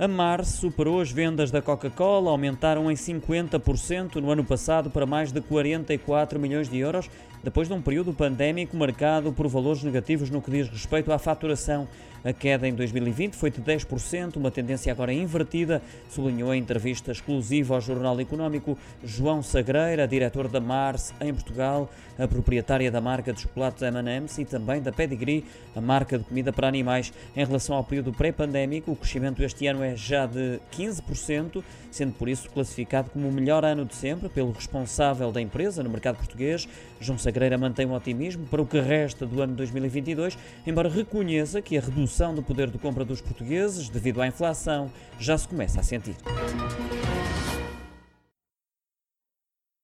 A Mars superou as vendas da Coca-Cola, aumentaram em 50% no ano passado para mais de 44 milhões de euros, depois de um período pandémico marcado por valores negativos no que diz respeito à faturação. A queda em 2020 foi de 10%, uma tendência agora invertida, sublinhou em entrevista exclusiva ao Jornal Económico João Sagreira, diretor da Mars em Portugal, a proprietária da marca de chocolates M&M's e também da Pedigree, a marca de comida para animais. Em relação ao período pré-pandémico, o crescimento este ano é já de 15%, sendo por isso classificado como o melhor ano de sempre pelo responsável da empresa no mercado português. João Sagreira mantém o otimismo para o que resta do ano 2022, embora reconheça que a redução do poder de compra dos portugueses devido à inflação já se começa a sentir.